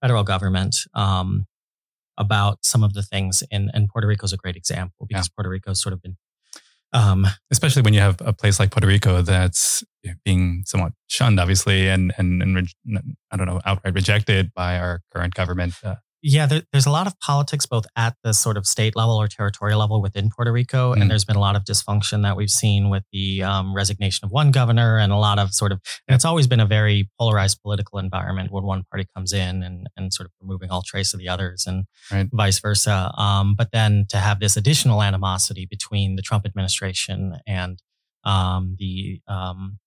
federal government um, about some of the things, and and Puerto Rico is a great example because yeah. Puerto Rico's sort of been um, especially when you have a place like Puerto Rico that's being somewhat shunned, obviously, and and, and I don't know, outright rejected by our current government. Uh, yeah, there, there's a lot of politics both at the sort of state level or territorial level within Puerto Rico, mm. and there's been a lot of dysfunction that we've seen with the um, resignation of one governor, and a lot of sort of. And it's always been a very polarized political environment when one party comes in and and sort of removing all trace of the others, and right. vice versa. Um, but then to have this additional animosity between the Trump administration and um, the um,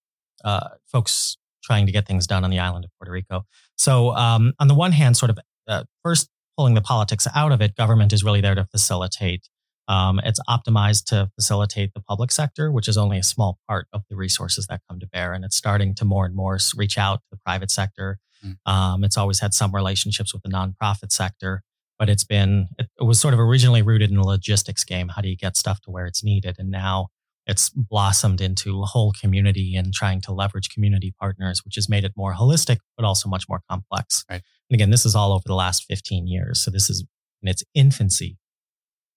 uh, folks trying to get things done on the island of Puerto Rico. So um, on the one hand, sort of uh, first pulling the politics out of it, government is really there to facilitate. Um, it's optimized to facilitate the public sector, which is only a small part of the resources that come to bear. And it's starting to more and more reach out to the private sector. Mm. Um, it's always had some relationships with the nonprofit sector, but it's been, it, it was sort of originally rooted in the logistics game. How do you get stuff to where it's needed? And now it's blossomed into a whole community and trying to leverage community partners, which has made it more holistic, but also much more complex. Right. And again, this is all over the last 15 years. So this is in its infancy,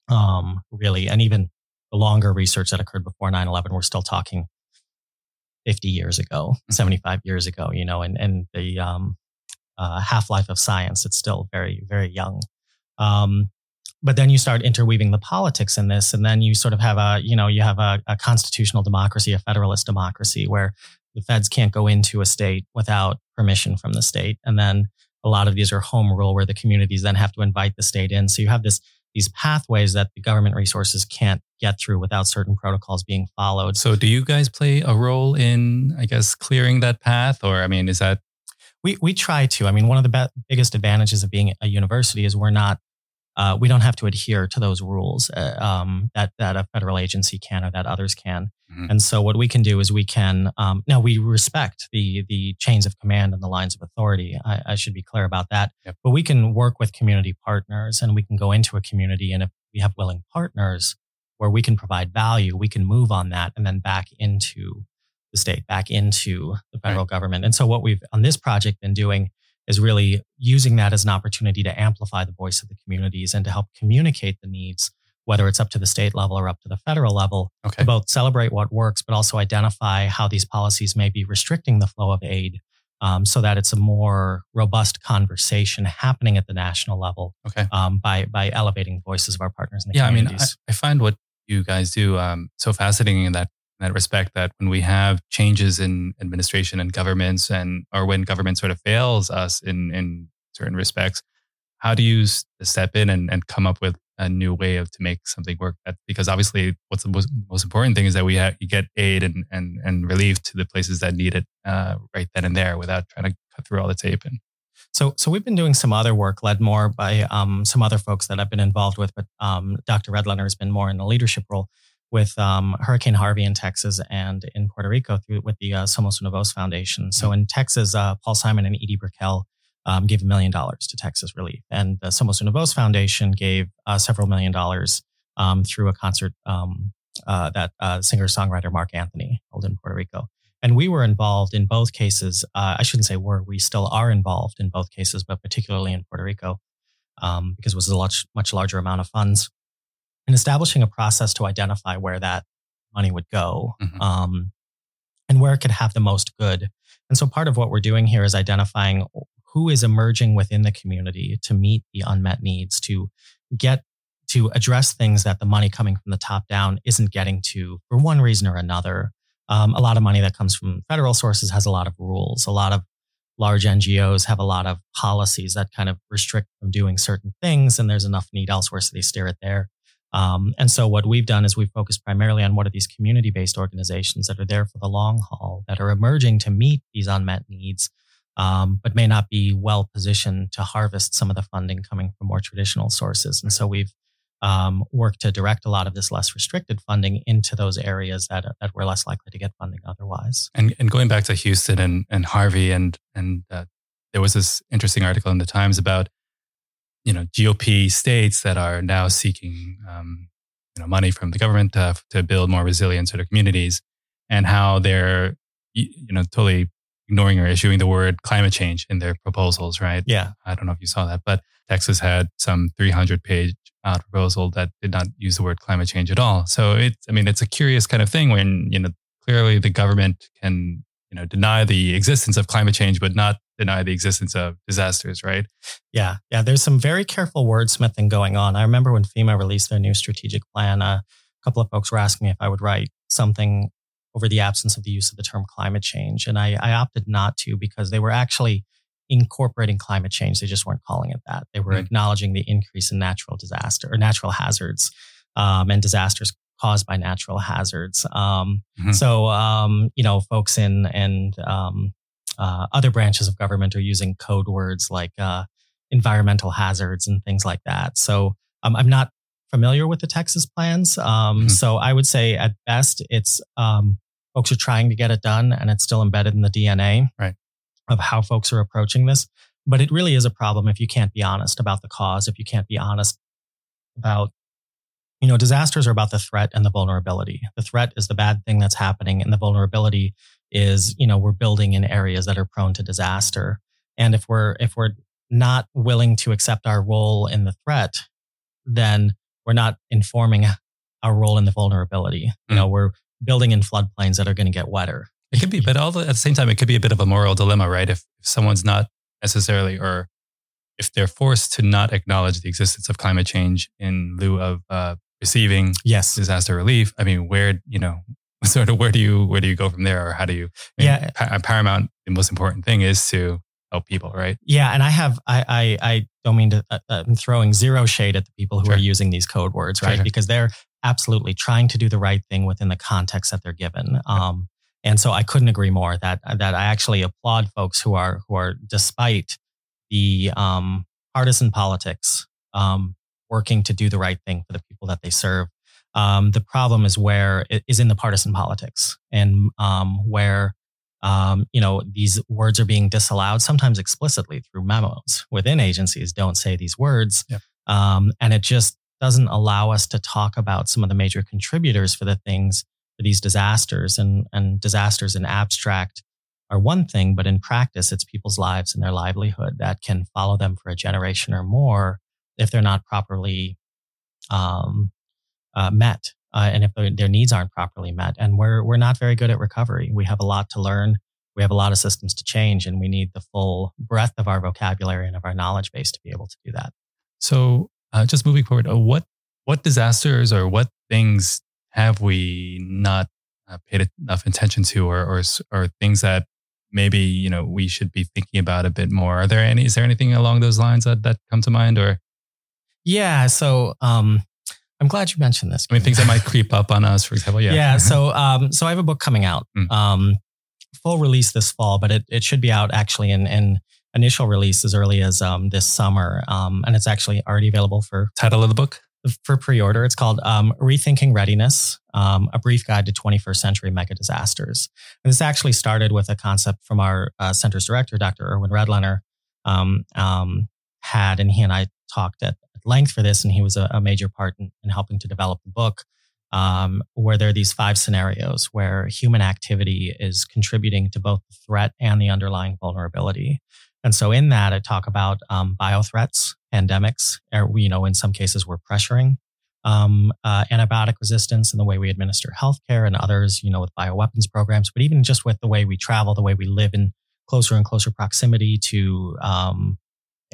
um, really. And even the longer research that occurred before 9 11, we're still talking 50 years ago, mm-hmm. 75 years ago, you know, and, and the um, uh, half life of science, it's still very, very young. Um, but then you start interweaving the politics in this and then you sort of have a you know you have a, a, constitutional democracy a federalist democracy where the feds can't go into a state without permission from the state. And then a lot of these are home rule where the communities then have to invite the state in. So you have this these pathways that the government resources can't get through without certain protocols being followed. So do you guys play a role in i guess clearing that path? Or i mean is that we, we try to. I mean, one of the be- biggest advantages of being a university is we're not uh, we don't have to adhere to those rules uh, um, that that a federal agency can or that others can. Mm-hmm. And so what we can do is we can um, now we respect the the chains of command and the lines of authority. I, I should be clear about that. Yep. But we can work with community partners and we can go into a community and if we have willing partners where we can provide value, we can move on that and then back into the state, back into the federal right. government. And so what we've on this project been doing is really using that as an opportunity to amplify the voice of the communities and to help communicate the needs, whether it's up to the state level or up to the federal level, okay. to both celebrate what works, but also identify how these policies may be restricting the flow of aid um, so that it's a more robust conversation happening at the national level okay. um, by, by elevating the voices of our partners in the yeah, communities. I mean, I, I find what you guys do um, so fascinating in that that respect that when we have changes in administration and governments and or when government sort of fails us in in certain respects how do you step in and, and come up with a new way of to make something work that because obviously what's the most, most important thing is that we you get aid and, and, and relief to the places that need it uh, right then and there without trying to cut through all the tape and so, so we've been doing some other work led more by um, some other folks that I've been involved with, but um, Dr. Redlener has been more in the leadership role with um, Hurricane Harvey in Texas and in Puerto Rico through with the uh, Somos Nuevos Foundation. So in Texas, uh, Paul Simon and Edie Brickell um, gave a million dollars to Texas Relief, and the Somos Nuevos Foundation gave uh, several million dollars um, through a concert um, uh, that uh, singer songwriter Marc Anthony held in Puerto Rico. And we were involved in both cases. Uh, I shouldn't say were, we still are involved in both cases, but particularly in Puerto Rico um, because it was a much, much larger amount of funds and establishing a process to identify where that money would go mm-hmm. um, and where it could have the most good. And so part of what we're doing here is identifying who is emerging within the community to meet the unmet needs, to get to address things that the money coming from the top down isn't getting to for one reason or another. Um, a lot of money that comes from federal sources has a lot of rules. A lot of large NGOs have a lot of policies that kind of restrict from doing certain things, and there's enough need elsewhere, so they steer it there. Um, and so what we've done is we've focused primarily on what are these community-based organizations that are there for the long haul, that are emerging to meet these unmet needs, um, but may not be well positioned to harvest some of the funding coming from more traditional sources. And so we've um, worked to direct a lot of this less restricted funding into those areas that that we're less likely to get funding otherwise. And, and going back to Houston and, and Harvey, and and uh, there was this interesting article in the Times about you know GOP states that are now seeking um, you know money from the government to, to build more resilience to their communities, and how they're you know, totally ignoring or issuing the word climate change in their proposals, right? Yeah. I don't know if you saw that, but Texas had some 300 page uh, proposal that did not use the word climate change at all. So it's, I mean, it's a curious kind of thing when, you know, clearly the government can, you know, deny the existence of climate change, but not deny the existence of disasters, right? Yeah. Yeah. There's some very careful wordsmithing going on. I remember when FEMA released their new strategic plan, uh, a couple of folks were asking me if I would write something over the absence of the use of the term climate change. And I, I opted not to because they were actually incorporating climate change. They just weren't calling it that. They were mm. acknowledging the increase in natural disaster or natural hazards um, and disasters caused by natural hazards. Um, mm-hmm. So, um, you know, folks in and um, uh, other branches of government are using code words like uh, environmental hazards and things like that. So, um, I'm not familiar with the Texas plans. Um, mm-hmm. So, I would say at best, it's folks are trying to get it done and it's still embedded in the DNA. Right of how folks are approaching this. But it really is a problem if you can't be honest about the cause, if you can't be honest about, you know, disasters are about the threat and the vulnerability. The threat is the bad thing that's happening, and the vulnerability is, you know, we're building in areas that are prone to disaster. And if we're if we're not willing to accept our role in the threat, then we're not informing our role in the vulnerability. Mm. You know, we're building in floodplains that are going to get wetter. It could be, but all the, at the same time, it could be a bit of a moral dilemma, right? If, if someone's not necessarily, or if they're forced to not acknowledge the existence of climate change in lieu of uh, receiving yes disaster relief, I mean, where you know, sort of where do you where do you go from there, or how do you? I mean, yeah, pa- paramount. The most important thing is to help people, right? Yeah, and I have I I, I don't mean to. Uh, I'm throwing zero shade at the people who sure. are using these code words, right? Sure, sure. Because they're absolutely trying to do the right thing within the context that they're given. Um, and so I couldn't agree more that that I actually applaud folks who are who are despite the um, partisan politics um, working to do the right thing for the people that they serve. Um, the problem is where it is in the partisan politics and um, where um, you know these words are being disallowed sometimes explicitly through memos within agencies. Don't say these words, yep. Um, and it just doesn't allow us to talk about some of the major contributors for the things for these disasters and, and disasters in abstract are one thing, but in practice, it's people's lives and their livelihood that can follow them for a generation or more if they're not properly um, uh, met uh, and if their needs aren't properly met. And we're, we're not very good at recovery. We have a lot to learn. We have a lot of systems to change, and we need the full breadth of our vocabulary and of our knowledge base to be able to do that. So, uh, just moving forward, uh, what what disasters or what things have we not uh, paid enough attention to or, or, or things that maybe, you know, we should be thinking about a bit more? Are there any, is there anything along those lines that, that come to mind or? Yeah. So, um, I'm glad you mentioned this. I mean, things that might creep up on us, for example. Yeah. Yeah. So, um, so I have a book coming out, mm. um, full release this fall, but it, it should be out actually in, in initial release as early as, um, this summer. Um, and it's actually already available for title of the book for pre-order. It's called um, Rethinking Readiness: um, A Brief Guide to 21st Century Mega Disasters. And this actually started with a concept from our uh, center's director, Dr. Irwin Redlener, um, um, had, and he and I talked at, at, length for this, and he was a, a major part in, in, helping to develop the book. Um, where there are these five scenarios where human activity is contributing to both the threat and the underlying vulnerability. And so in that, I talk about um, biothreats, pandemics. Or, you know, in some cases, we're pressuring um, uh, antibiotic resistance and the way we administer healthcare, and others, you know, with bioweapons programs. But even just with the way we travel, the way we live in closer and closer proximity to um,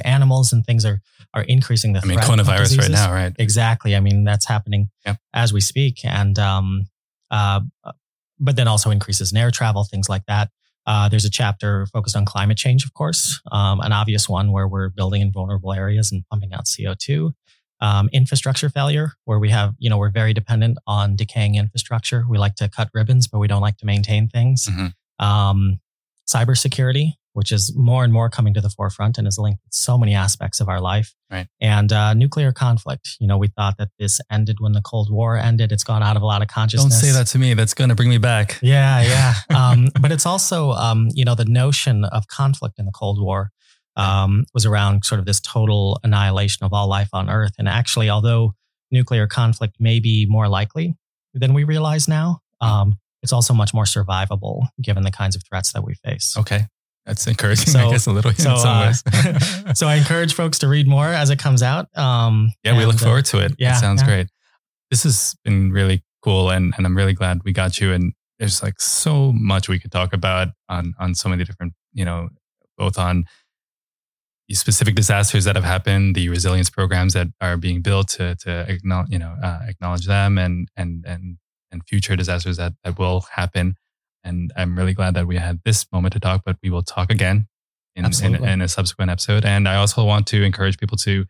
animals and things are are increasing the. I mean, coronavirus right now, right? Exactly. I mean, that's happening yep. as we speak, and um, uh, but then also increases in air travel, things like that. Uh, there's a chapter focused on climate change, of course, um, an obvious one where we're building in vulnerable areas and pumping out CO2. Um, infrastructure failure, where we have, you know, we're very dependent on decaying infrastructure. We like to cut ribbons, but we don't like to maintain things. Mm-hmm. Um, cybersecurity, which is more and more coming to the forefront and is linked with so many aspects of our life. Right. And uh, nuclear conflict. You know, we thought that this ended when the Cold War ended. It's gone out of a lot of consciousness. Don't say that to me. That's going to bring me back. Yeah, yeah. um, but it's also, um, you know, the notion of conflict in the Cold War um, was around sort of this total annihilation of all life on Earth. And actually, although nuclear conflict may be more likely than we realize now, um, it's also much more survivable given the kinds of threats that we face. Okay. That's encouraging, So- I guess, a little in so, some uh, ways. so I encourage folks to read more as it comes out. Um, yeah, we look and, uh, forward to it. yeah, it sounds yeah. great. This has been really cool, and, and I'm really glad we got you. And there's like so much we could talk about on on so many different, you know, both on the specific disasters that have happened, the resilience programs that are being built to to acknowledge, you know, uh, acknowledge them, and and and and future disasters that that will happen. And I'm really glad that we had this moment to talk, but we will talk again in, in, in a subsequent episode. And I also want to encourage people to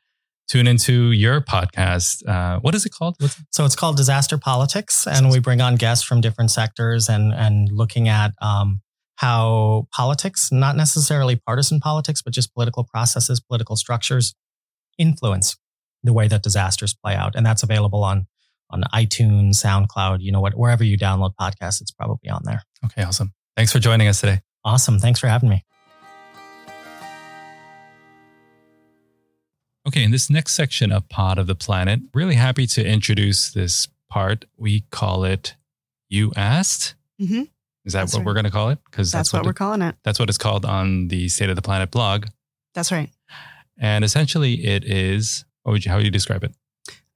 tune into your podcast. Uh, what is it called? What's So it's called Disaster Politics, and we bring on guests from different sectors and and looking at um, how politics, not necessarily partisan politics, but just political processes, political structures, influence the way that disasters play out, and that's available on on iTunes, SoundCloud, you know what, wherever you download podcasts, it's probably on there. okay? Awesome. Thanks for joining us today. Awesome, thanks for having me. Okay, in this next section of Pod of the Planet, really happy to introduce this part. We call it "You Asked." Mhm. Is that That's what right. we're going to call it? Because That's, what, it- we're calling it. that's what it's called on the State of the Planet blog. That's right. And essentially, it is. What would you? How would you describe it?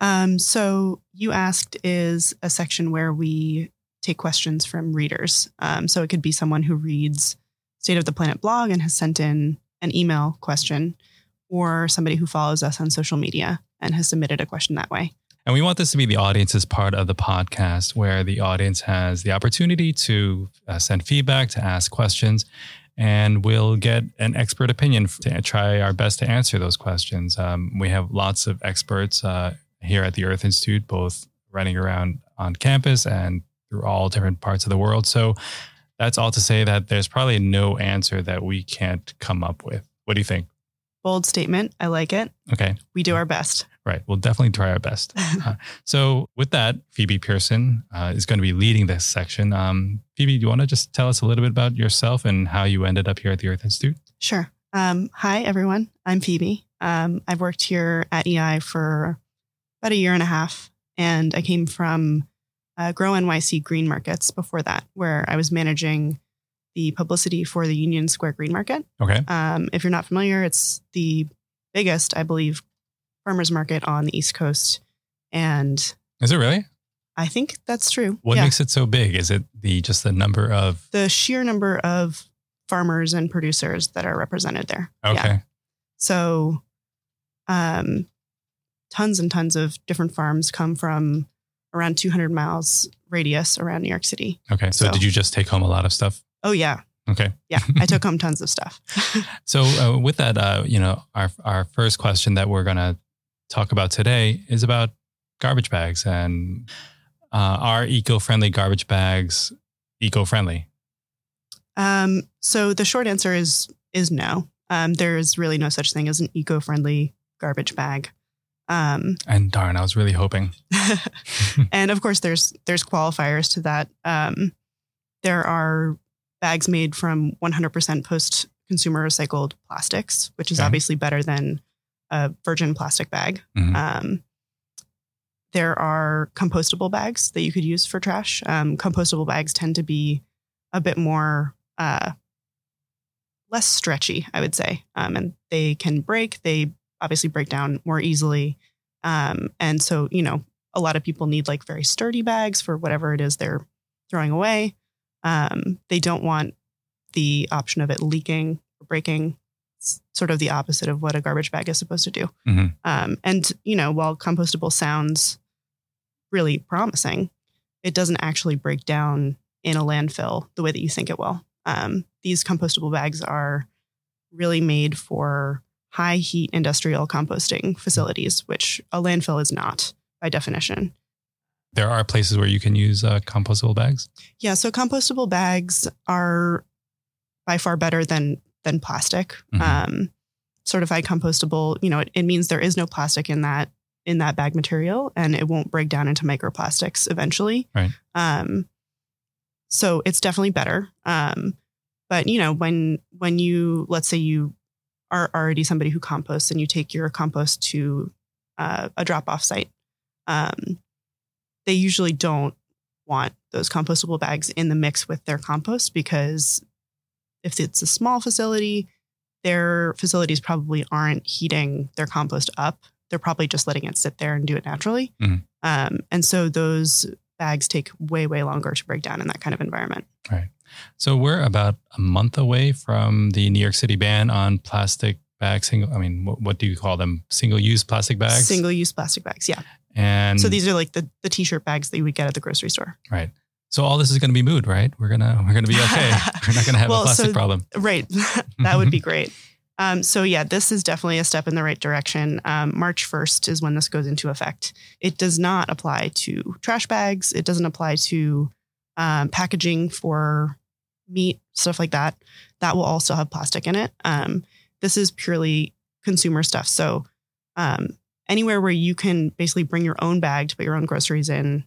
Um, so you asked is a section where we take questions from readers. Um, so it could be someone who reads State of the Planet blog and has sent in an email question, or somebody who follows us on social media and has submitted a question that way. And we want this to be the audience's part of the podcast where the audience has the opportunity to uh, send feedback, to ask questions, and we'll get an expert opinion to try our best to answer those questions. Um, we have lots of experts uh, here at the Earth Institute, both running around on campus and through all different parts of the world. So that's all to say that there's probably no answer that we can't come up with. What do you think? Bold statement. I like it. Okay. We do our best. Right. We'll definitely try our best. Uh, so, with that, Phoebe Pearson uh, is going to be leading this section. Um, Phoebe, do you want to just tell us a little bit about yourself and how you ended up here at the Earth Institute? Sure. Um, hi, everyone. I'm Phoebe. Um, I've worked here at EI for about a year and a half, and I came from uh, GrowNYC Greenmarkets before that, where I was managing the publicity for the Union Square Greenmarket. Okay. Um, if you're not familiar, it's the biggest, I believe, farmers market on the East Coast, and Is it really? I think that's true. What yeah, makes it so big? Is it the just the number of? the sheer number of farmers and producers that are represented there. Yeah. Okay. So, um, tons and tons of different farms come from around 200 miles radius around New York City. Okay. So, So- did you just take home a lot of stuff? Oh yeah, Okay. yeah. I took home tons of stuff. So, uh, with that, uh, you know, our our first question that we're gonna talk about today is about garbage bags and uh, are eco-friendly garbage bags eco-friendly? um, so the short answer is is no. Um, there is really no such thing as an eco-friendly garbage bag. Um, And darn, I was really hoping. and of course, there's there's qualifiers to that. Um, there are bags made from 100% post-consumer recycled plastics, which is Okay. obviously better than a virgin plastic bag. Mhm. Um, there are compostable bags that you could use for trash. Um, compostable bags tend to be a bit more uh, less stretchy, I would say, um, and they can break. They obviously break down more easily, um, and so you know a lot of people need like very sturdy bags for whatever it is they're throwing away. Um, they don't want the option of it leaking or breaking. It's sort of the opposite of what a garbage bag is supposed to do. Mhm. Um, and you know, while compostable sounds really promising, it doesn't actually break down in a landfill the way that you think it will. Um, these compostable bags are really made for high heat industrial composting facilities, which a landfill is not by definition. There are places where you can use uh, compostable bags. Yeah, so compostable bags are by far better than than plastic. Mhm. Um, certified compostable, you know, it, it means there is no plastic in that in that bag material, and it won't break down into microplastics eventually. Right. Um, so it's definitely better. Um, but you know, when when you let's say you are already somebody who composts and you take your compost to uh, a drop off site, um, they usually don't want those compostable bags in the mix with their compost because if it's a small facility, their facilities probably aren't heating their compost up. They're probably just letting it sit there and do it naturally. Mhm. Um, and so those bags take way, way longer to break down in that kind of environment. So we're about a month away from the New York City ban on plastic bags. Single, I mean, what, what do you call them? Single-use plastic bags. Single use plastic bags. Yeah. And so these are like the, the t shirt bags that you would get at the grocery store. right. So all this is going to be moot, right? We're gonna we're gonna be okay. we're not gonna have Well, a plastic so- problem. Right. that would be great. Um, so, yeah, this is definitely a step in the right direction. Um, March 1st is when this goes into effect. It does not apply to trash bags, it doesn't apply to um, packaging for meat, stuff like that. That will also have plastic in it. Um, this is purely consumer stuff. So, um, anywhere where you can basically bring your own bag to put your own groceries in,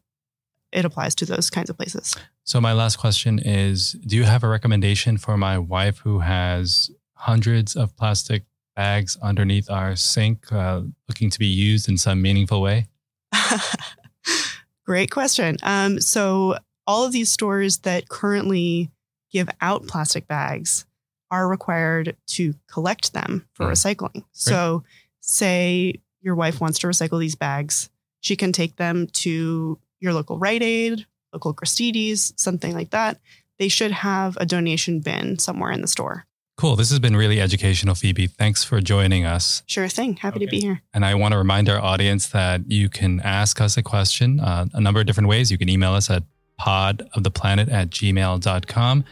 it applies to those kinds of places. So my last question is: Do you have a recommendation for my wife who has hundreds of plastic bags underneath our sink, uh, looking to be used in some meaningful way? Great question. Um, so, all of these stores that currently give out plastic bags are required to collect them for Mm. recycling. So, say your wife wants to recycle these bags, she can take them to your local Rite Aid, local Christie's, something like that. They should have a donation bin somewhere in the store. Cool. This has been really educational, Phoebe. Thanks for joining us. Sure thing. Happy to be here. And I want to remind our audience that you can ask us a question uh, a number of different ways. You can email us at podoftheplanet at gmail.com.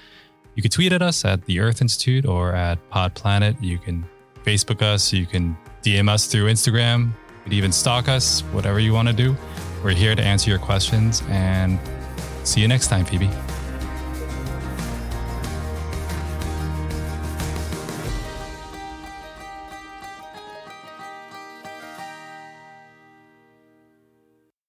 You can tweet at us at the Earth Institute or at Pod Planet. You can Facebook us. You can DM us through Instagram. You could even stalk us, whatever you want to do. We're here to answer your questions and see you next time, Phoebe.